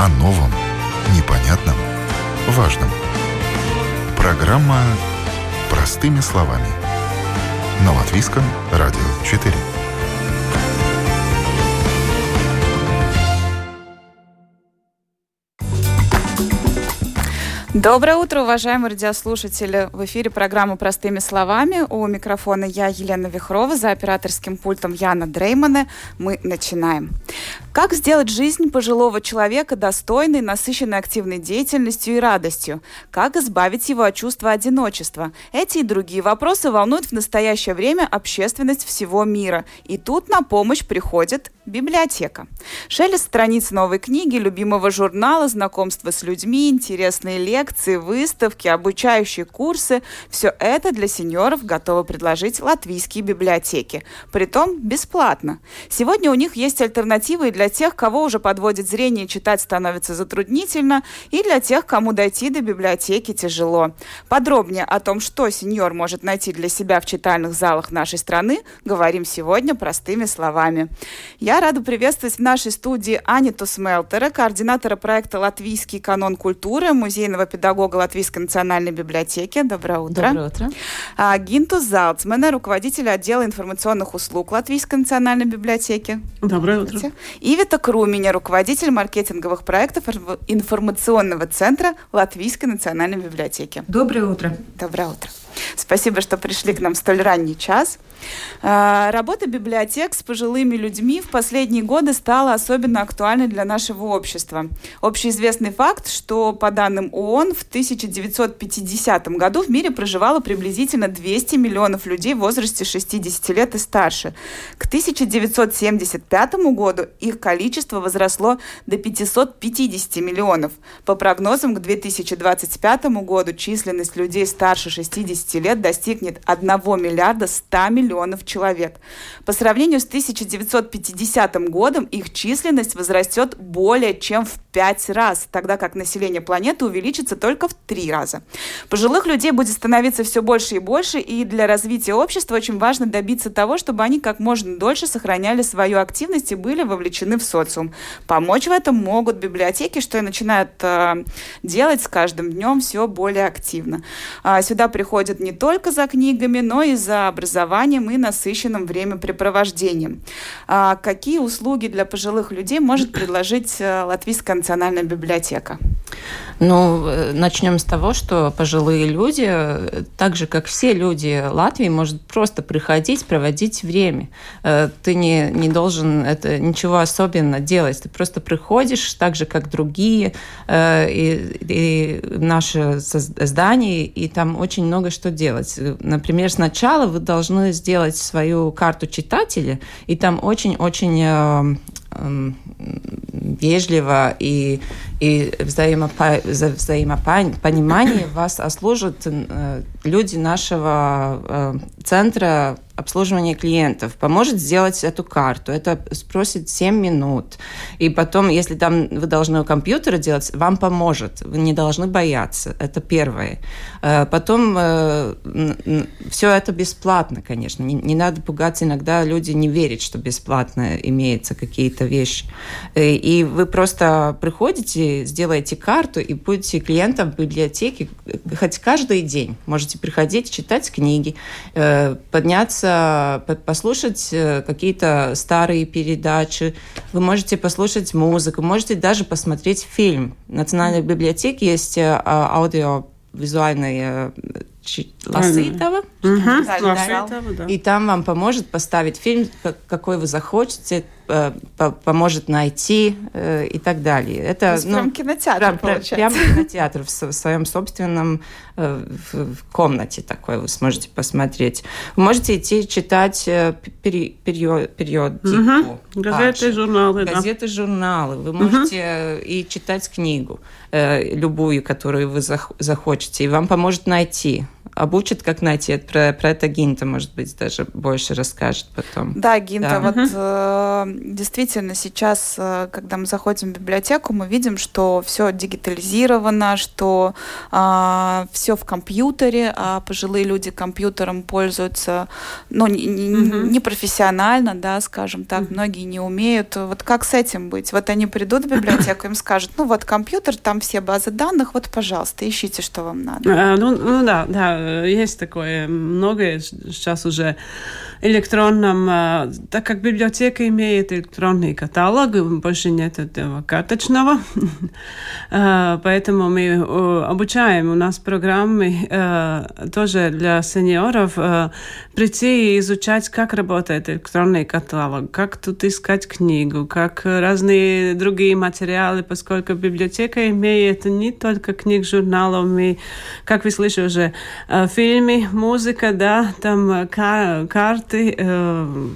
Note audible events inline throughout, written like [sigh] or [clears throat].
О новом, непонятном, важном. Программа «Простыми словами» на Латвийском радио 4. Доброе утро, уважаемые радиослушатели. В эфире программа «Простыми словами». У микрофона я, Елена Вихрова, за операторским пультом Яна Дреймана. Мы начинаем. Как сделать жизнь пожилого человека достойной, насыщенной активной деятельностью и радостью? Как избавить его от чувства одиночества? Эти и другие вопросы волнуют в настоящее время общественность всего мира. И тут на помощь приходит библиотека. Шелест страниц новой книги, любимого журнала, знакомство с людьми, интересные лекции, выставки, обучающие курсы – все это для сеньоров готовы предложить латвийские библиотеки. Притом бесплатно. Сегодня у них есть альтернативы и для тех, кого уже подводит зрение и читать становится затруднительно, и для тех, кому дойти до библиотеки тяжело. Подробнее о том, что сеньор может найти для себя в читальных залах нашей страны, говорим сегодня простыми словами. Я рада приветствовать в нашей студии Аниту Смелтера, координатора проекта «Латвийский канон культуры» музейного педагога Латвийской национальной библиотеки. Доброе утро. Доброе утро. А, Гинтус Залцмана, руководитель отдела информационных услуг Латвийской национальной библиотеки. Доброе утро. И Вита Круменя, руководитель маркетинговых проектов информационного центра Латвийской национальной библиотеки. Доброе утро. Доброе утро. Спасибо, что пришли к нам в столь ранний час. А, работа библиотек с пожилыми людьми в последние годы стала особенно актуальной для нашего общества. Общеизвестный факт, что по данным ООН в 1950 году в мире проживало приблизительно 200 миллионов людей в возрасте 60 лет и старше. К 1975 году их количество возросло до 550 миллионов. По прогнозам, к 2025 году численность людей старше 60 50 лет достигнет 1 миллиарда 100 миллионов человек. По сравнению с 1950 годом их численность возрастет более чем в 5 раз, тогда как население планеты увеличится только в 3 раза. Пожилых людей будет становиться все больше и больше, и для развития общества очень важно добиться того, чтобы они как можно дольше сохраняли свою активность и были вовлечены в социум. Помочь в этом могут библиотеки, что и начинают э, делать с каждым днем все более активно. А, сюда приходят приходят не только за книгами, но и за образованием и насыщенным времяпрепровождением. А какие услуги для пожилых людей может предложить э, Латвийская национальная библиотека? Ну, э, начнем с того, что пожилые люди, э, так же, как все люди Латвии, может просто приходить, проводить время. Ты не, не должен это ничего особенно делать. Ты просто приходишь, так же, как другие, и, и наше здание, и там очень много что делать. Например, сначала вы должны сделать свою карту читателя, и там очень-очень э, э, вежливо и, и взаимопо, взаимопонимание вас [coughs] ослужат э, люди нашего э, центра обслуживания клиентов, поможет сделать эту карту. Это спросит 7 минут. И потом, если там вы должны у компьютера делать, вам поможет. Вы не должны бояться. Это первое. Э, потом э, все это бесплатно, конечно. Не, не надо пугаться. Иногда люди не верят, что бесплатно имеются какие-то вещи. Э, и вы просто приходите, сделаете карту и будете клиентом в библиотеке хоть каждый день. Можете приходить, читать книги, подняться послушать э, какие-то старые передачи, вы можете послушать музыку, можете даже посмотреть фильм. В Национальной библиотеке есть э, а, аудиовизуальная Ласитова. Угу. Да. И там вам поможет поставить фильм, какой вы захочете, э, поможет найти э, и так далее. Это ну, прям кинотеатр прям, получается. Прям кинотеатр в, своем собственном э, в комнате такой вы сможете посмотреть. Вы можете идти читать период, периодику. Угу. Газеты, журналы. Газеты, да. журналы. Вы можете угу. и читать книгу любую, которую вы захочете, и вам поможет найти обучит, как найти. Про, про это Гинта, может быть, даже больше расскажет потом. Да, Гинта, да. вот угу. э, действительно сейчас, э, когда мы заходим в библиотеку, мы видим, что все дигитализировано, что э, все в компьютере, а пожилые люди компьютером пользуются, ну, не, не, угу. не профессионально, да, скажем так, угу. многие не умеют. Вот как с этим быть? Вот они придут в библиотеку, им скажут, ну вот компьютер, там все базы данных, вот, пожалуйста, ищите, что вам надо. А, ну, ну да, да, есть такое, многое сейчас уже электронном, а, так как библиотека имеет электронный каталог, больше нет этого карточного, а, [laughs] поэтому мы обучаем, у нас программы тоже для сеньоров прийти и изучать, как работает электронный каталог, как тут искать книгу, как разные другие материалы, поскольку библиотека имеет не только книг, журналов, мы, как вы слышали уже, фильмы, музыка, да, там карты, карты, э,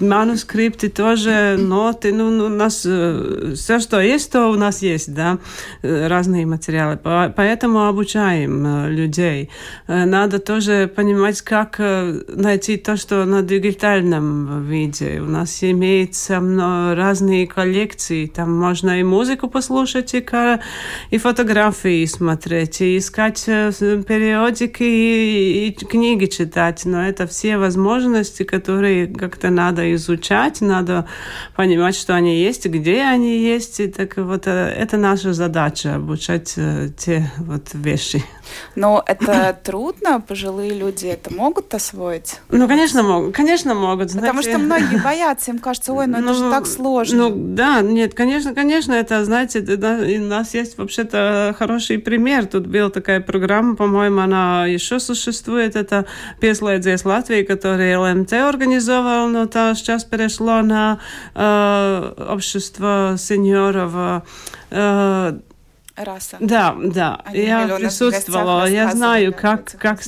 манускрипты тоже, ноты. Ну, ну, у нас э, все, что есть, то у нас есть, да, э, разные материалы. Поэтому обучаем э, людей. Э, надо тоже понимать, как э, найти то, что на дигитальном виде. У нас имеется разные коллекции. Там можно и музыку послушать, и, и фотографии смотреть, и искать периодики, и, и книги читать. Но это все возможности которые как-то надо изучать, надо понимать, что они есть, где они есть. И так вот э, это наша задача обучать э, те вот вещи. Но это [coughs] трудно, пожилые люди это могут освоить? Ну, конечно, могут. Конечно, могут. Знаете. Потому что многие [laughs] боятся, им кажется, ой, ну это ну, же так сложно. Ну, да, нет, конечно, конечно, это, знаете, у нас есть вообще-то хороший пример. Тут была такая программа, по-моему, она еще существует. Это «Пieslēdzies Латвии», который ЛМТ организовал, но та сейчас перешло на э, общество сеньоров. Э, раса. Да, да. Они я присутствовала. Я знаю, как, как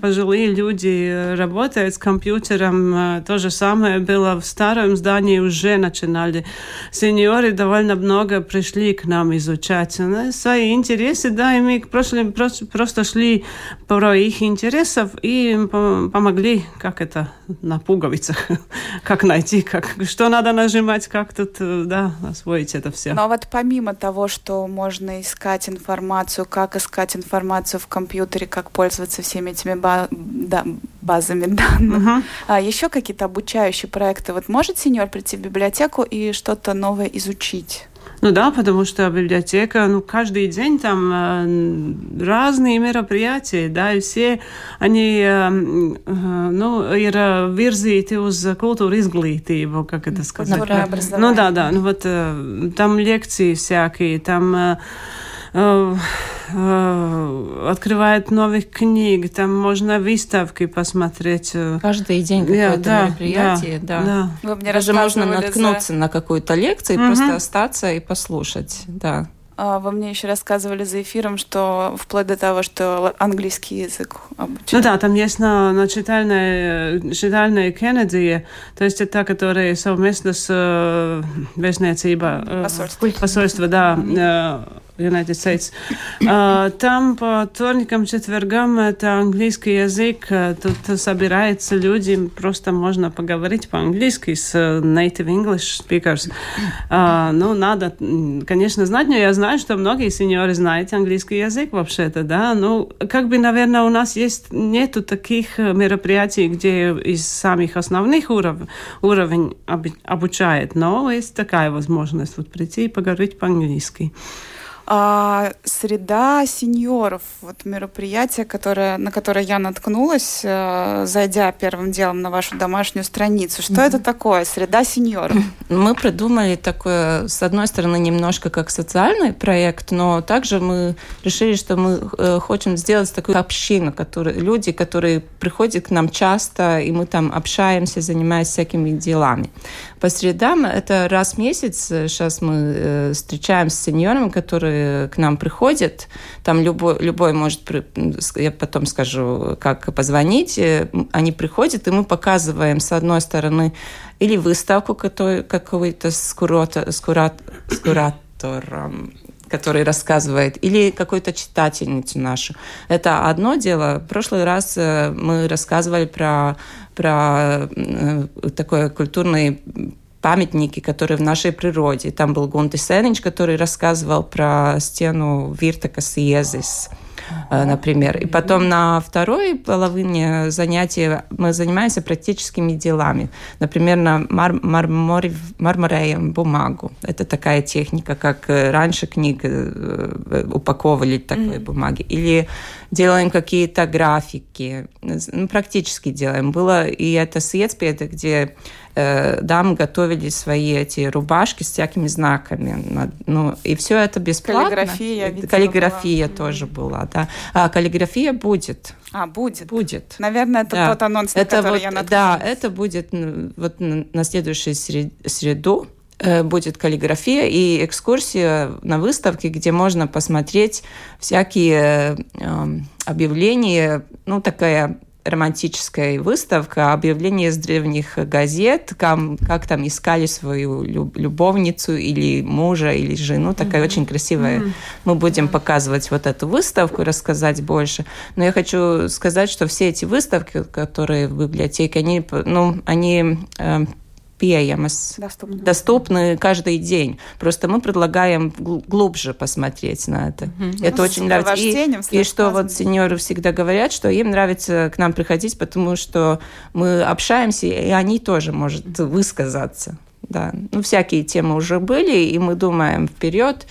пожилые люди работают с компьютером. То же самое было в старом здании, уже начинали. Сеньоры довольно много пришли к нам изучать ну, свои интересы, да, и мы просто, просто, просто шли про их интересов и помогли, как это, на пуговицах, [laughs] как найти, как, что надо нажимать, как тут, да, освоить это все. Но вот помимо того, что можно нужно искать информацию, как искать информацию в компьютере, как пользоваться всеми этими ба да, базами данных. Uh-huh. А еще какие-то обучающие проекты. Вот может сеньор прийти в библиотеку и что-то новое изучить? Ну да, потому что библиотека, ну, каждый день там э, разные мероприятия, да, и все они, э, э, ну, ir virzīti uz kultūru izglītību, как это сказать. Ну да, да, ну вот э, там лекции всякие, там э, Э, э, открывает новых книг, там можно выставки посмотреть. Каждый день какое-то да, мероприятие, да. да. да. Вы мне Даже можно наткнуться за... на какую-то лекцию, угу. просто остаться и послушать, да. А, вы мне еще рассказывали за эфиром, что вплоть до того, что английский язык обучают. Ну да, там есть на, на читальной, читальной Кеннеди, то есть это та, которая совместно с э, э, посольство. посольство, да, mm-hmm United States. Uh, там по вторникам, четвергам это английский язык. Тут собираются люди, просто можно поговорить по-английски с native English speakers. Uh, ну, надо, конечно, знать, но я знаю, что многие сеньоры знают английский язык вообще-то, да. Ну, как бы, наверное, у нас есть, нету таких мероприятий, где из самых основных уров, уровень обучает, но есть такая возможность вот прийти и поговорить по-английски. А, среда сеньоров, вот мероприятие, которое, на которое я наткнулась, э, зайдя первым делом на вашу домашнюю страницу. Что mm-hmm. это такое, среда сеньоров? [laughs] Мы придумали такое, с одной стороны, немножко как социальный проект, но также мы решили, что мы э, хотим сделать такую общину, которые, люди, которые приходят к нам часто, и мы там общаемся, занимаемся всякими делами. По средам это раз в месяц. Сейчас мы э, встречаемся с сеньорами, которые к нам приходят. Там любой, любой может, я потом скажу, как позвонить. Э, они приходят, и мы показываем, с одной стороны, или выставку какой-то с, курата, с, курат, с куратором, который рассказывает, или какую-то читательницу нашу. Это одно дело. В прошлый раз э, мы рассказывали про, про э, такой культурный памятники, которые в нашей природе. Там был Гунти Сенич, который рассказывал про стену Виртакас Езис. Э, например. И потом на второй половине занятия мы занимаемся практическими делами. Например, на мар марморе, мармореем бумагу. Это такая техника, как э, раньше книг э, упаковывали такой mm. бумаги. Или делаем какие-то графики. Ну, практически делаем. Было и это Светспеда, где э, дамы готовили свои эти рубашки с всякими знаками. Ну, и все это бесплатно. Каллиграфия, Каллиграфия была. тоже была, да. А каллиграфия будет. А, будет? Будет. Наверное, это да. тот анонс, на это который вот, я наткнулась. Да, это будет вот на следующую среду э, будет каллиграфия и экскурсия на выставке, где можно посмотреть всякие э, объявления, ну, такая романтическая выставка, объявления из древних газет, как, как там искали свою любовницу или мужа, или жену. Такая mm-hmm. очень красивая. Mm-hmm. Мы будем показывать вот эту выставку, рассказать больше. Но я хочу сказать, что все эти выставки, которые в библиотеке, они, ну, они pieejamas, доступны. доступны каждый день. Просто мы предлагаем глубже посмотреть на это. Mm-hmm. Это ну, очень нравится. И, и что вот сеньоры всегда говорят, что им нравится к нам приходить, потому что мы общаемся, и они тоже могут высказаться. Да. Ну, всякие темы уже были, и мы думаем вперед,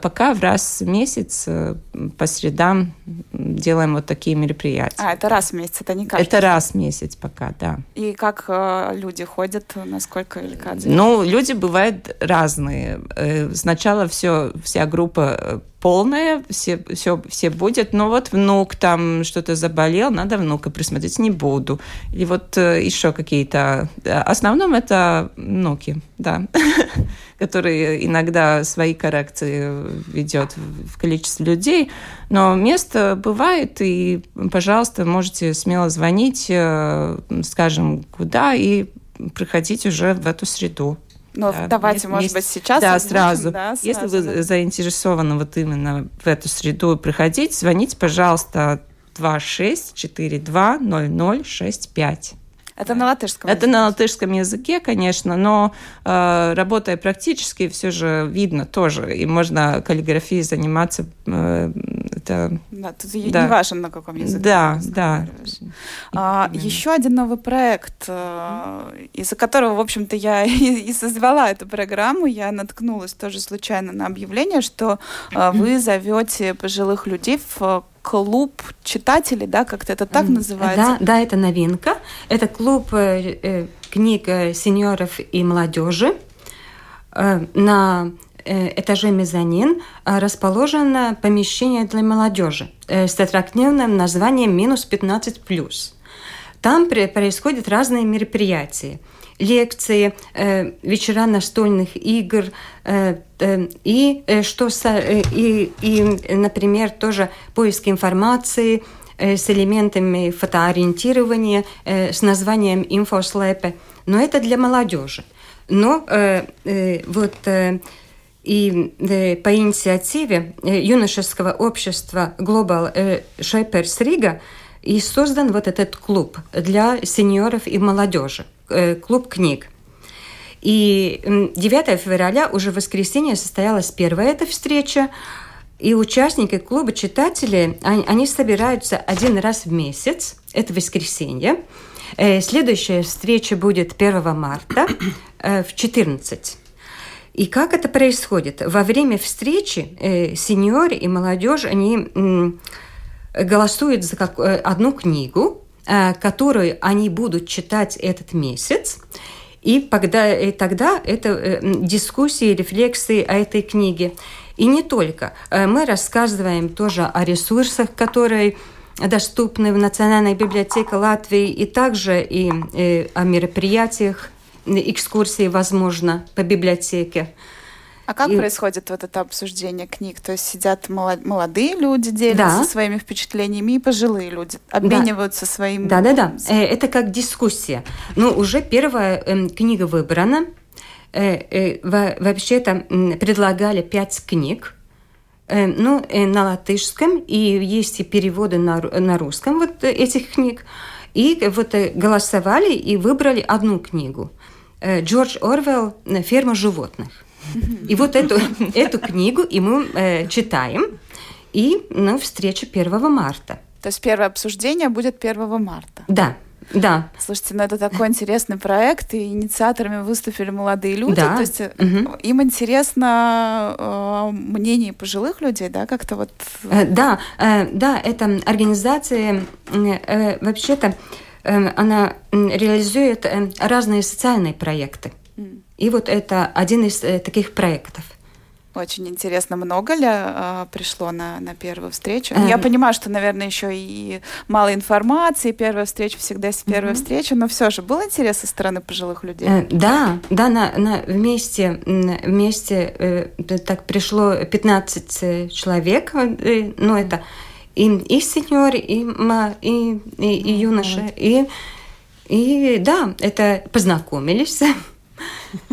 пока в раз в месяц э, по средам делаем вот такие мероприятия. А, это раз в месяц, это не каждый Это раз в месяц пока, да. И как э, люди ходят, насколько велика Ну, люди бывают разные. Э, сначала все, вся группа полная, все, все, все будет, но вот внук там что-то заболел, надо внука присмотреть, не буду. И вот э, еще какие-то... В основном это внуки, да, [laughs] которые иногда свои коррекции ведет в количестве людей, но место бывает, и, пожалуйста, можете смело звонить, э, скажем, куда, и приходить уже в эту среду. Ну, да, давайте, может быть, сейчас. Да, сразу. да, сразу. Если вы заинтересованы вот именно в эту среду приходить, звоните, пожалуйста, 26420065. Это на латышском Это на латышском языке, конечно, но э, работая практически, все же видно тоже. И можно каллиграфией заниматься. Э, это, да, тут да. не важно, на каком языке. Да, да. А, еще один новый проект, э, из-за которого, в общем-то, я [laughs] и, и созвала эту программу. Я наткнулась тоже случайно на объявление, что э, вы зовете пожилых людей в клуб читателей, да, как-то это так называется? Да, да, это новинка. Это клуб э, э книг э, сеньоров и молодежи. Э, на э, этаже мезонин расположено помещение для молодежи с аттрактивным названием «Минус 15+.» Там происходят разные мероприятия – лекции, э, вечера настольных игр, э, э, и, что и, и, например, тоже поиск информации с элементами фотоориентирования, с названием «Инфослэпе». Но это для молодежи. Но вот... И по инициативе юношеского общества Global Shapers Riga и создан вот этот клуб для сеньоров и молодежи. Э, клуб книг. И 9 февраля, уже в воскресенье, состоялась первая эта встреча. И участники клуба читателей, они, они собираются один раз в месяц, это воскресенье. Э, следующая встреча будет 1 марта э, в 14. И как это происходит? Во время встречи э, сеньоры и молодежь, они э, голосуют за как, одну книгу, которую они будут читать этот месяц. И тогда, и тогда это э, дискуссии, рефлексии о этой книге. И не только. Э, мы рассказываем тоже о ресурсах, которые доступны в Национальной библиотеке Латвии, и также и о мероприятиях, экскурсии, возможно, по библиотеке. А как и... происходит вот это обсуждение книг? То есть сидят молодые люди, делятся да. своими впечатлениями, и пожилые люди обмениваются да. своим... Да-да-да, э, это как дискуссия. Но уже первая эм, книга выбрана. Э, э, вообще-то предлагали пять книг, ну, на латышском, и есть и переводы на, на русском вот этих книг. И вот голосовали и выбрали одну книгу. Джордж Орвелл «Ферма животных». И вот эту, эту книгу и мы э, читаем. И ну, встреча 1 марта. То есть первое обсуждение будет 1 марта? Да. Да. Слушайте, ну это такой интересный проект, и инициаторами выступили молодые люди. Да. То есть угу. им интересно э, мнение пожилых людей, да, как-то вот. Э, да, э, да, это организация э, вообще-то э, она реализует э, разные социальные проекты. Mm. И вот это один из э, таких проектов. Очень интересно, много ли э, пришло на, на первую встречу? Mm. Я понимаю, что, наверное, еще и мало информации, первая встреча всегда с первой mm-hmm. встречи, но все же был интерес со стороны пожилых людей? Э, да, да, на, на, вместе, вместе э, так пришло 15 э, человек, э, ну это и, и сеньоры, и, и, и, и юноши, и, и да, это познакомились. [laughs]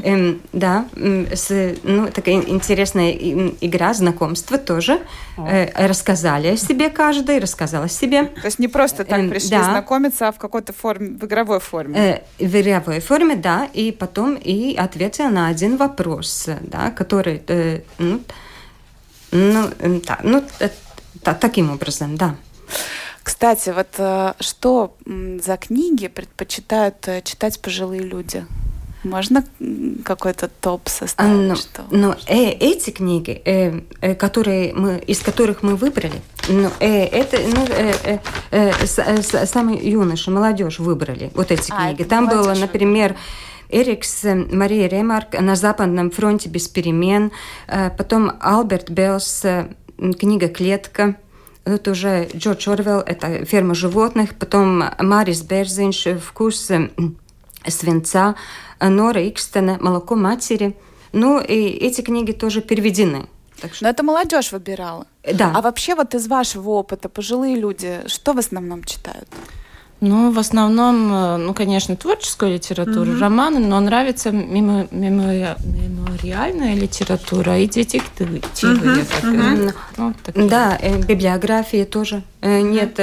Эм, да, с, ну, такая интересная игра, знакомство тоже. Э, рассказали о себе каждый, рассказал о себе. То есть не просто так эм, пришли да. знакомиться, а в какой-то форме, в игровой форме. Э, в игровой форме, да, и потом и ответил на один вопрос, да, который, э, ну, ну, да, ну, та, таким образом, да. Кстати, вот что за книги предпочитают читать пожилые люди? Можно какой-то топ составить? Ну, что ну э, эти книги, э, э, которые мы, из которых мы выбрали, ну, э, это ну, э, э, э, с, э, самые юноши, молодежь выбрали вот эти а, книги. Там было, например, Эрикс, э, Мария Ремарк «На Западном фронте без перемен», э, потом Альберт Белс книга «Клетка», Тут уже Джордж Орвелл, это «Ферма животных», потом Марис Берзинш «Вкус свинца», Нора Икстена «Молоко матери». Ну, и эти книги тоже переведены. Так что... Но это молодежь выбирала. Да. А вообще вот из вашего опыта пожилые люди что в основном читают? Ну, в основном, э, ну, конечно, творческую литературу, mm-hmm. романы, но нравится мемо, мемо, мемориальная литература и детективы. Mm-hmm. Mm-hmm. Ну, да, э, библиографии тоже. Э, нет,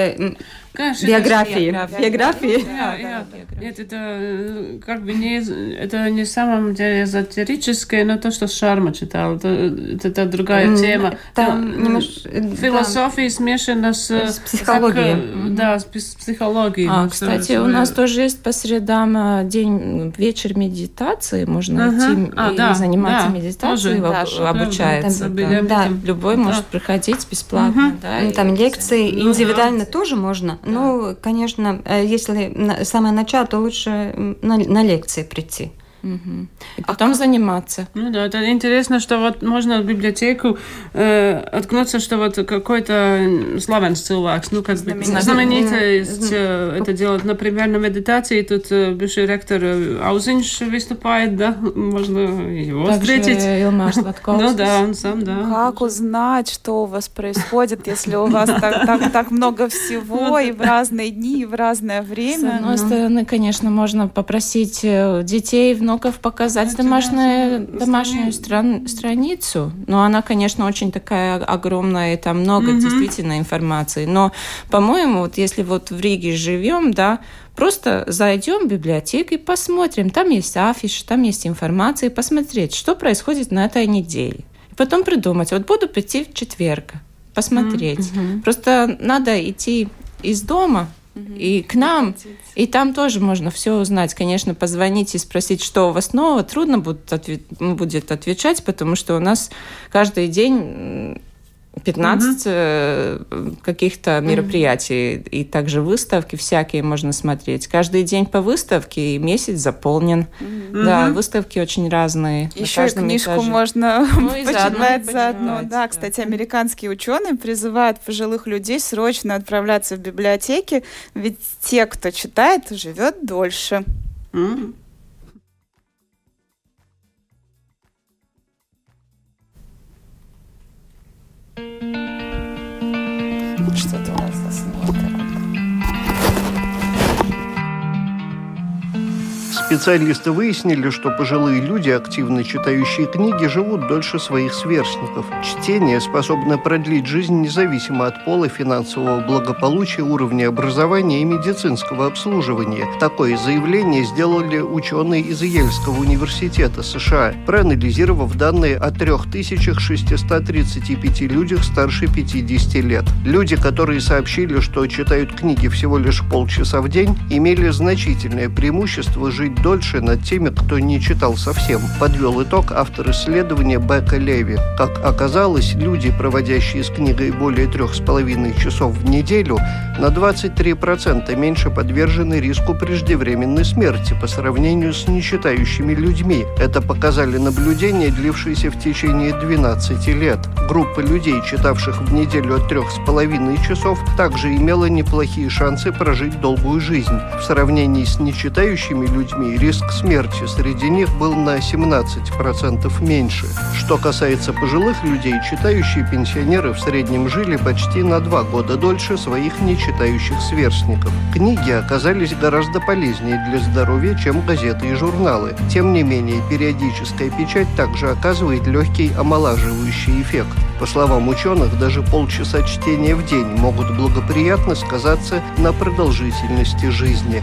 Конечно, биографии. Биографии. биографии. Да, да, да, Нет, это э, как бы не, это не самом деле эзотерическое, но то, что Шарма читал, это, это другая тема. Там немножко, Философия да. смешана с, с психологией. Как, да, с психологией. А, кстати, у нас тоже есть по средам э, день, вечер медитации, можно uh-huh. идти а, и да, заниматься да, медитацией, тоже, обучается. Да, да. Любой да. может приходить бесплатно. Uh-huh. Да, ну, там лекции ну, индивидуально да. тоже можно. Ну, конечно, э, если самое начало, то лучше на, на лекции прийти. Угу. И потом а заниматься. Ну да, это интересно, что вот можно в библиотеку э, откнуться, что вот какой-то славянский человек, ну как бы знаменитость э, это делать, например, на медитации, тут э, бывший ректор э, Аузинш выступает, да, можно его Также встретить. Илмар [laughs] Ну да, он сам, да. Как узнать, что у вас происходит, если у вас так, так, так много всего и в разные дни, и в разное время? С одной стороны, конечно, можно попросить э, детей в внуков показать домашнюю, домашнюю стран, страницу. Но она, конечно, очень такая огромная, и там много mm-hmm. действительно информации. Но, по-моему, вот если вот в Риге живем, да, Просто зайдем в библиотеку и посмотрим. Там есть афиши, там есть информация, и посмотреть, что происходит на этой неделе. И потом придумать, вот буду прийти в четверг, посмотреть. Mm-hmm. Просто надо идти из дома, и к нам. И там тоже можно все узнать. Конечно, позвонить и спросить, что у вас нового, трудно будет, ответ... будет отвечать, потому что у нас каждый день 15 угу. каких-то мероприятий угу. и также выставки всякие можно смотреть. Каждый день по выставке и месяц заполнен. Угу. Да, выставки очень разные. Еще и книжку этаже. можно ну, почитать заодно. Да, да, кстати, американские ученые призывают пожилых людей срочно отправляться в библиотеки, ведь те, кто читает, живет дольше. Угу. Специалисты выяснили, что пожилые люди, активно читающие книги, живут дольше своих сверстников. Чтение способно продлить жизнь независимо от пола, финансового благополучия, уровня образования и медицинского обслуживания. Такое заявление сделали ученые из Ельского университета США, проанализировав данные о 3635 людях старше 50 лет. Люди, которые сообщили, что читают книги всего лишь полчаса в день, имели значительное преимущество жить дольше над теми, кто не читал совсем, подвел итог автор исследования Бека Леви. Как оказалось, люди, проводящие с книгой более трех с половиной часов в неделю, на 23% меньше подвержены риску преждевременной смерти по сравнению с нечитающими людьми. Это показали наблюдения, длившиеся в течение 12 лет. Группа людей, читавших в неделю от трех с половиной часов, также имела неплохие шансы прожить долгую жизнь. В сравнении с нечитающими людьми риск смерти среди них был на 17% меньше. Что касается пожилых людей, читающие пенсионеры в среднем жили почти на два года дольше своих нечитающих сверстников. Книги оказались гораздо полезнее для здоровья, чем газеты и журналы. Тем не менее, периодическая печать также оказывает легкий омолаживающий эффект. По словам ученых, даже полчаса чтения в день могут благоприятно сказаться на продолжительности жизни.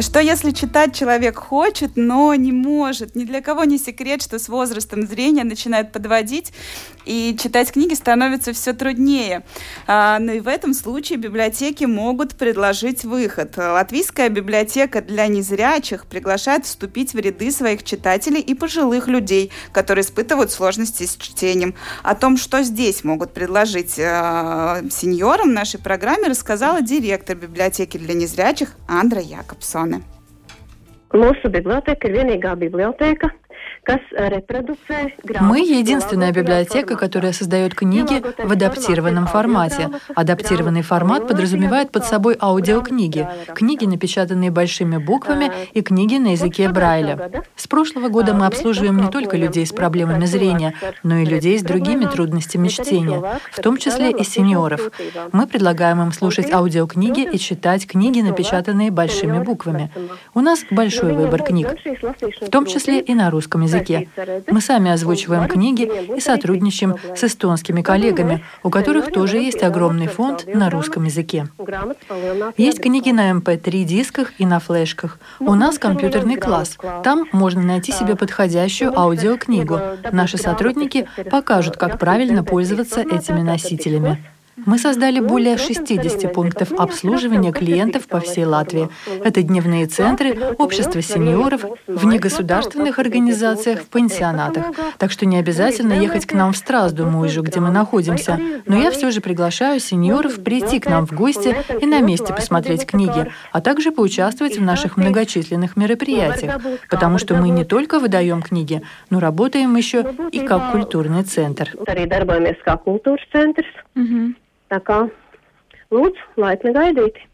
Что если читать человек хочет, но не может? Ни для кого не секрет, что с возрастом зрение начинает подводить, и читать книги становится все труднее. А, но и в этом случае библиотеки могут предложить выход. Латвийская библиотека для незрячих приглашает вступить в ряды своих читателей и пожилых людей, которые испытывают сложности с чтением. О том, что здесь могут предложить э, сеньорам нашей программе, рассказала директор библиотеки для незрячих Андра Якобсон. Mūsu biblioteka ir vienīgā biblioteka, Мы единственная библиотека, которая создает книги в адаптированном формате. Адаптированный формат подразумевает под собой аудиокниги, книги, напечатанные большими буквами, и книги на языке Брайля. С прошлого года мы обслуживаем не только людей с проблемами зрения, но и людей с другими трудностями чтения, в том числе и сеньоров. Мы предлагаем им слушать аудиокниги и читать книги, напечатанные большими буквами. У нас большой выбор книг, в том числе и на русском языке языке. Мы сами озвучиваем книги и сотрудничаем с эстонскими коллегами, у которых тоже есть огромный фонд на русском языке. Есть книги на MP3-дисках эм и на флешках. У нас компьютерный класс. Там можно найти себе подходящую аудиокнигу. Наши сотрудники покажут, как правильно пользоваться этими носителями. Мы создали более 60 пунктов обслуживания клиентов по всей Латвии. Это дневные центры, общество сеньоров, в негосударственных организациях, в пансионатах. Так что не обязательно ехать к нам в Стразду, Муйжу, где мы находимся. Но я все же приглашаю сеньоров прийти к нам в гости и на месте посмотреть книги, а также поучаствовать в наших многочисленных мероприятиях, потому что мы не только выдаем книги, но работаем еще и как культурный центр. Угу. Tā kā lūdzu, laipni gaidīti!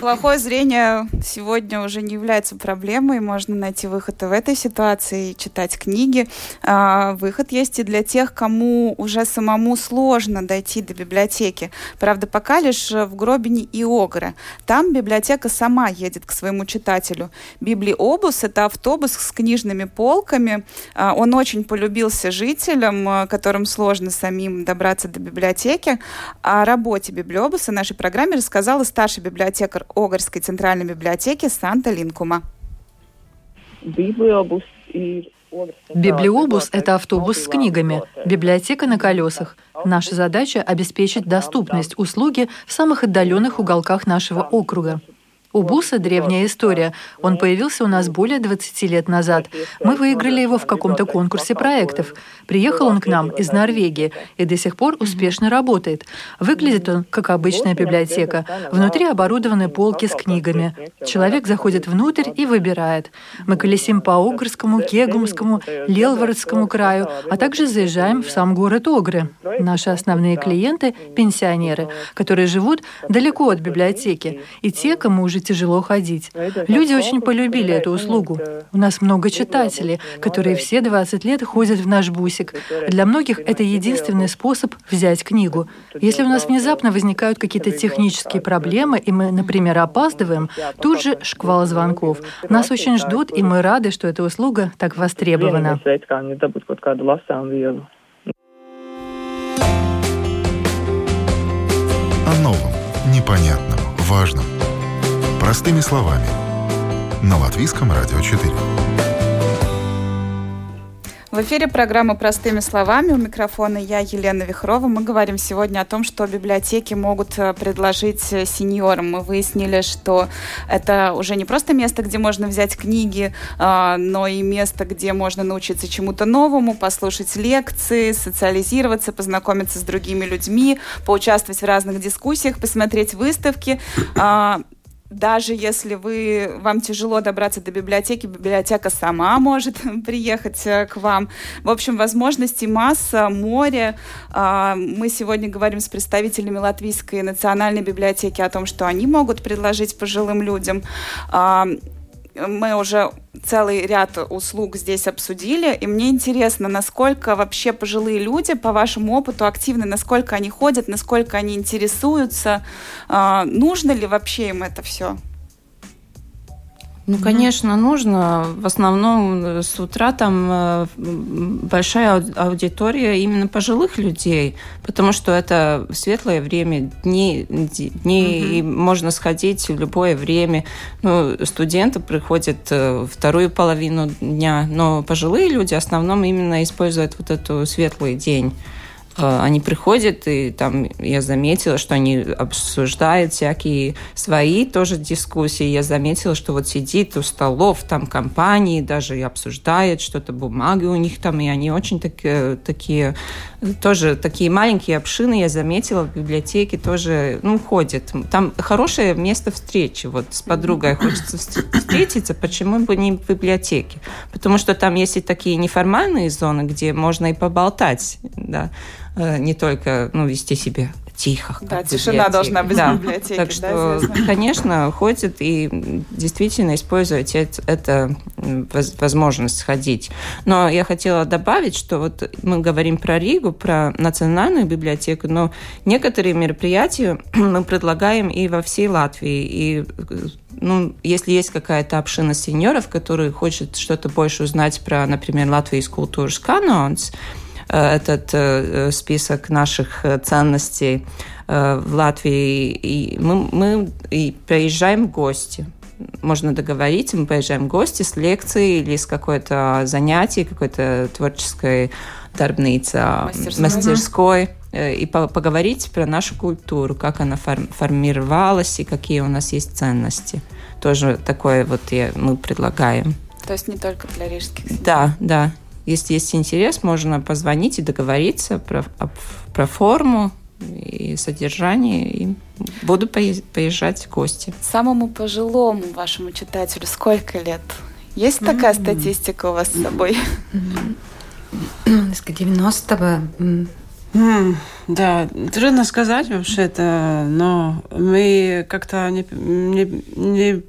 Плохое зрение сегодня уже не является проблемой. Можно найти выход и в этой ситуации, читать книги. А, выход есть и для тех, кому уже самому сложно дойти до библиотеки. Правда, пока лишь в Гробине и Огре. Там библиотека сама едет к своему читателю. Библиобус — это автобус с книжными полками. А, он очень полюбился жителям, которым сложно самим добраться до библиотеки. О работе библиобуса нашей программе рассказала старший библиотекарь библиотекарь Огарской центральной библиотеки Санта Линкума. Библиобус – это автобус с книгами, библиотека на колесах. Наша задача – обеспечить доступность услуги в самых отдаленных уголках нашего округа. У Буса древняя история. Он появился у нас более 20 лет назад. Мы выиграли его в каком-то конкурсе проектов. Приехал он к нам из Норвегии и до сих пор успешно работает. Выглядит он как обычная библиотека. Внутри оборудованы полки с книгами. Человек заходит внутрь и выбирает. Мы колесим по Огрскому, Кегумскому, Лелвородскому краю, а также заезжаем в сам город Огры. Наши основные клиенты – пенсионеры, которые живут далеко от библиотеки, и те, кому уже тяжело ходить. Люди очень полюбили эту услугу. У нас много читателей, которые все 20 лет ходят в наш бусик. Для многих это единственный способ взять книгу. Если у нас внезапно возникают какие-то технические проблемы, и мы, например, опаздываем, тут же шквал звонков. Нас очень ждут, и мы рады, что эта услуга так востребована. О новом, непонятном, важном. Простыми словами. На Латвийском радио 4. В эфире программа «Простыми словами». У микрофона я, Елена Вихрова. Мы говорим сегодня о том, что библиотеки могут э, предложить э, сеньорам. Мы выяснили, что это уже не просто место, где можно взять книги, а, но и место, где можно научиться чему-то новому, послушать лекции, социализироваться, познакомиться с другими людьми, поучаствовать в разных дискуссиях, посмотреть выставки а, даже если вы, вам тяжело добраться до библиотеки, библиотека сама может [laughs] приехать э, к вам. В общем, возможностей масса, море. А, мы сегодня говорим с представителями Латвийской национальной библиотеки о том, что они могут предложить пожилым людям. А, мы уже целый ряд услуг здесь обсудили, и мне интересно, насколько вообще пожилые люди, по вашему опыту, активны, насколько они ходят, насколько они интересуются, э, нужно ли вообще им это все? Ну, конечно, нужно. В основном э, с утра там э, большая аудитория именно пожилых людей, потому что это светлое время, дни, дни угу. и можно сходить в любое время. Ну, студенты приходят э, вторую половину дня, но пожилые люди в основном именно используют вот эту светлый день. Э, они приходят, и там я заметила, что они обсуждают всякие свои тоже дискуссии. Я заметила, что вот сидит у столов там компании, даже и обсуждает что-то, бумаги у них там, и они очень так, такие, тоже такие маленькие общины, я заметила, в библиотеке тоже, ну, ходят. Там хорошее место встречи, вот с подругой хочется встретиться, почему бы не в библиотеке? Потому что там есть и такие неформальные зоны, где можно и поболтать, да, Э, не только ну, вести себя тихо. Да, тишина должна быть да. в библиотеке. Так что, да, конечно, ходят и действительно используют это, это возможность сходить. Но я хотела добавить, что вот мы говорим про Ригу, про национальную библиотеку, но некоторые мероприятия [clears throat] мы предлагаем и во всей Латвии. И ну, если есть какая-то община сеньоров, которые хочет что-то больше узнать про, например, Латвийскую культуру канонс, Э, этот э, список наших э, ценностей в Латвии. И мы, мы и приезжаем в гости. Можно договориться, мы приезжаем в гости с лекцией или с какой-то занятием, какой-то творческой дарбницы, мастерской, мастерской и поговорить про нашу культуру, как она формировалась и какие у нас есть ценности. Тоже такое вот мы предлагаем. То есть не только для рижских. Да, да. Если есть интерес, можно позвонить и договориться про, про форму и содержание, и буду поезжать в гости. Самому пожилому вашему читателю сколько лет? Есть такая mm-hmm. статистика у вас с собой? Mm-hmm. 90-го. Mm, да, трудно сказать вообще-то, но мы как-то не, не, не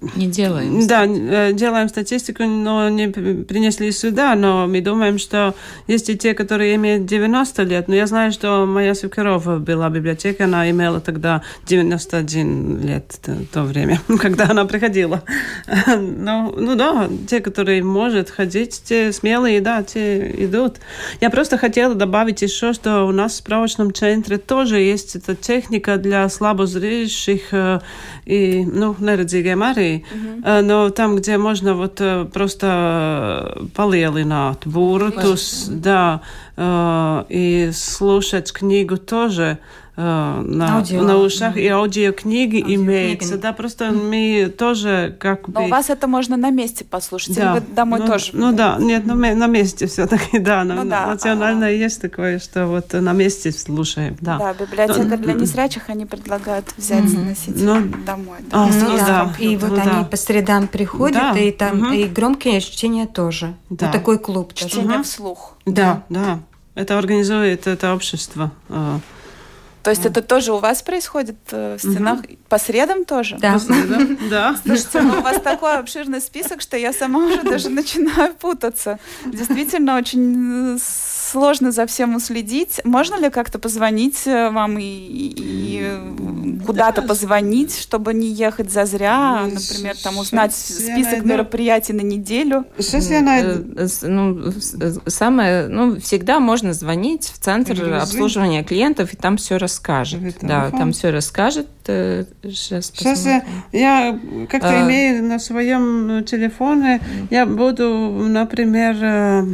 не делаем. Да, э, делаем статистику, но не принесли сюда, но мы думаем, что есть и те, которые имеют 90 лет. Но я знаю, что моя Свекерова была библиотека, она имела тогда 91 лет то время, [laughs] когда она приходила. [laughs] Ну, ну да, те, которые может ходить, те смелые, да, те идут. Я просто хотела добавить еще, что у нас в справочном центре тоже есть эта техника для слабозрящих э, и, ну, нередzīgiem Uh-huh. Но там, где можно вот просто palielināt буртус, да, и слушать книгу тоже э, на, Аудио. на ушах, и аудиокниги аудио имеется. Да, просто мы тоже как бы... Но у вас это можно на месте послушать, да. или вы домой ну, тоже? Ну да, нет, на, на месте все-таки, [laughs] да. Ну, да. Национально а... есть такое, что вот на месте слушаем, да. Да, библиотека Но, для незрячих, они предлагают взять, mm-hmm. носить ну, домой. Да. А, ну, да. И вот ну, они да. по средам приходят, да. и там угу. и громкие чтения тоже. Да. Вот такой клуб. Чтение угу. вслух. Да, да. да. Это организует это общество. То есть это тоже у вас происходит э, в стенах по средам тоже? Да. По средам, [laughs] да. Слушайте, ну, у вас такой обширный список, что я сама уже даже начинаю путаться. Действительно, очень э, сложно за всем уследить. Можно ли как-то позвонить э, вам и, и куда-то позвонить, чтобы не ехать за зря, ну, например, там узнать список мероприятий на неделю? Сейчас я найду. Ну, самое, ну, всегда можно звонить в центр обслуживания клиентов, и там все расскажет. Да, там все расскажет. Сейчас, Сейчас я, я как-то а, имею на своем телефоне, я буду, например, э,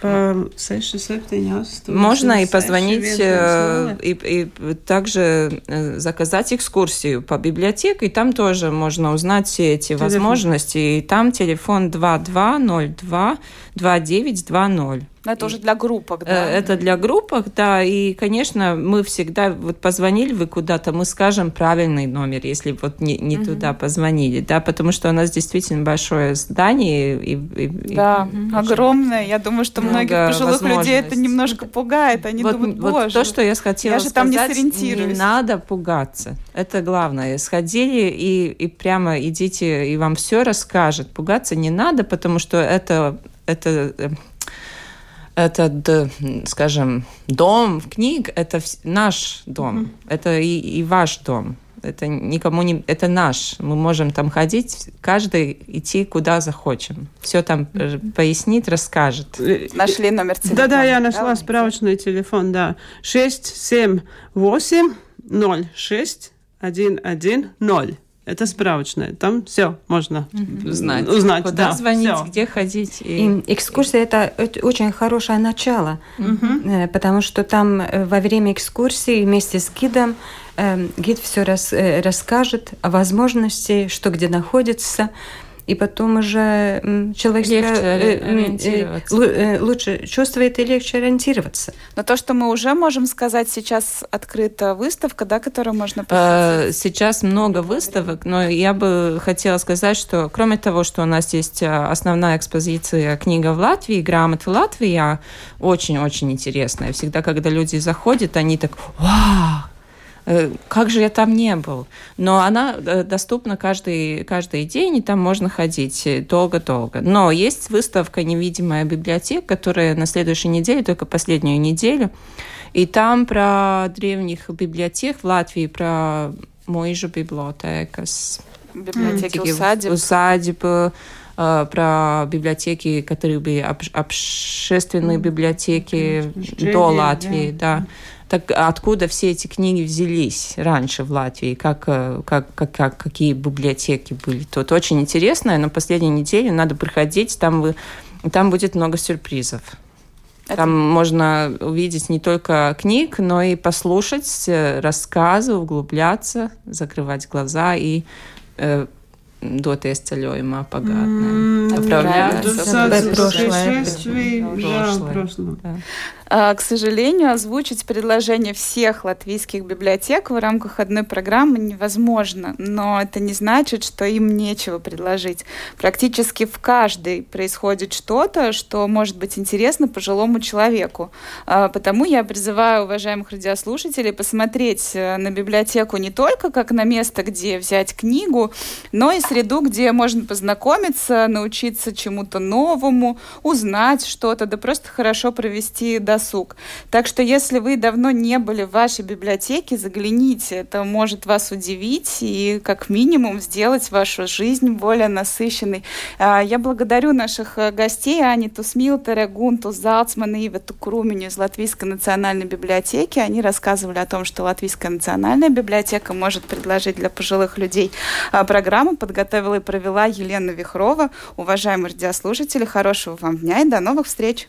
по 6, 7, 8, Можно и позвонить, э, и, и также э, заказать экскурсию по библиотеке, и там тоже можно узнать все эти телефон. возможности. И там телефон 2202 2920. Это уже для группок, да? Э, это для группок, да. И, конечно, мы всегда, вот позвонили вы куда-то, мы скажем правильный номер, если вот не, не угу. туда позвонили, да, потому что у нас действительно большое здание. И, и, да, и, огромное. Я думаю, что многих пожилых людей это немножко пугает. Они вот, думают, боже, вот то, что я хотела я же сказать, там не сориентируюсь. Не надо пугаться. Это главное. Сходили и, и прямо идите, и вам все расскажет. Пугаться не надо, потому что это это э, этот, скажем, дом книг, это наш дом, mm-hmm. это и, и ваш дом. Это никому не... Это наш. Мы можем там ходить, каждый идти куда захочем. Все там mm-hmm. пояснит, расскажет. Э, Нашли номер телефона. Да-да, я нашла Давайте. справочный телефон, да. 678 06 110. Это справочная. Там все можно знать. Узнать, Куда да, звонить, все. где ходить. И... И экскурсия это очень хорошее начало, угу. потому что там э, во время экскурсии вместе с гидом э, гид все рас, расскажет о возможности, что где находится и потом уже человек легче себя э, э, лучше чувствует и легче ориентироваться. Но то, что мы уже можем сказать, сейчас открыта выставка, да, которую можно посетить? Сейчас много выставок, но я бы хотела сказать, что кроме того, что у нас есть основная экспозиция книга в Латвии, грамоты Латвия, очень-очень интересная. Всегда, когда люди заходят, они так, вау, Э, как же я там не был? Но она э, доступна каждый, каждый день, и там можно ходить долго-долго. Но есть выставка «Невидимая библиотека», которая на следующей неделе, только последнюю неделю, и там про древних библиотек в Латвии, про Мойжу библиотекас. Библиотеки усадеб. Усадеб, э, про библиотеки, которые были общественные библиотеки до Латвии, да. да так откуда все эти книги взялись раньше в Латвии? Как, э, как, как, как, какие библиотеки были тут? Очень интересно. На последней неделе надо приходить, там, вы, там будет много сюрпризов. Это... Там можно увидеть не только книг, но и послушать э, рассказы, углубляться, закрывать глаза и э, doties ceļojumā pagātnē. Mm, прошлое. прошлое. А, к сожалению, озвучить предложение всех латвийских библиотек в рамках одной программы невозможно, но это не значит, что им нечего предложить. Практически в каждой происходит что-то, что может быть интересно пожилому человеку. А, потому я призываю уважаемых радиослушателей посмотреть э, на библиотеку не только как на место, где взять книгу, но и среду, где можно познакомиться, научиться чему-то новому, узнать что-то, да просто хорошо провести досуг досуг. Так что если вы давно не были в вашей библиотеке, загляните, это может вас удивить и как минимум сделать вашу жизнь более насыщенной. А, я благодарю наших э, гостей Аниту Смилтера, Гунту Залцмана и Ивету Круменю из Латвийской национальной библиотеки. Они рассказывали о том, что Латвийская национальная библиотека может предложить для пожилых людей а, программу. Подготовила и провела Елена Вихрова. Уважаемые радиослушатели, хорошего вам дня и до новых встреч!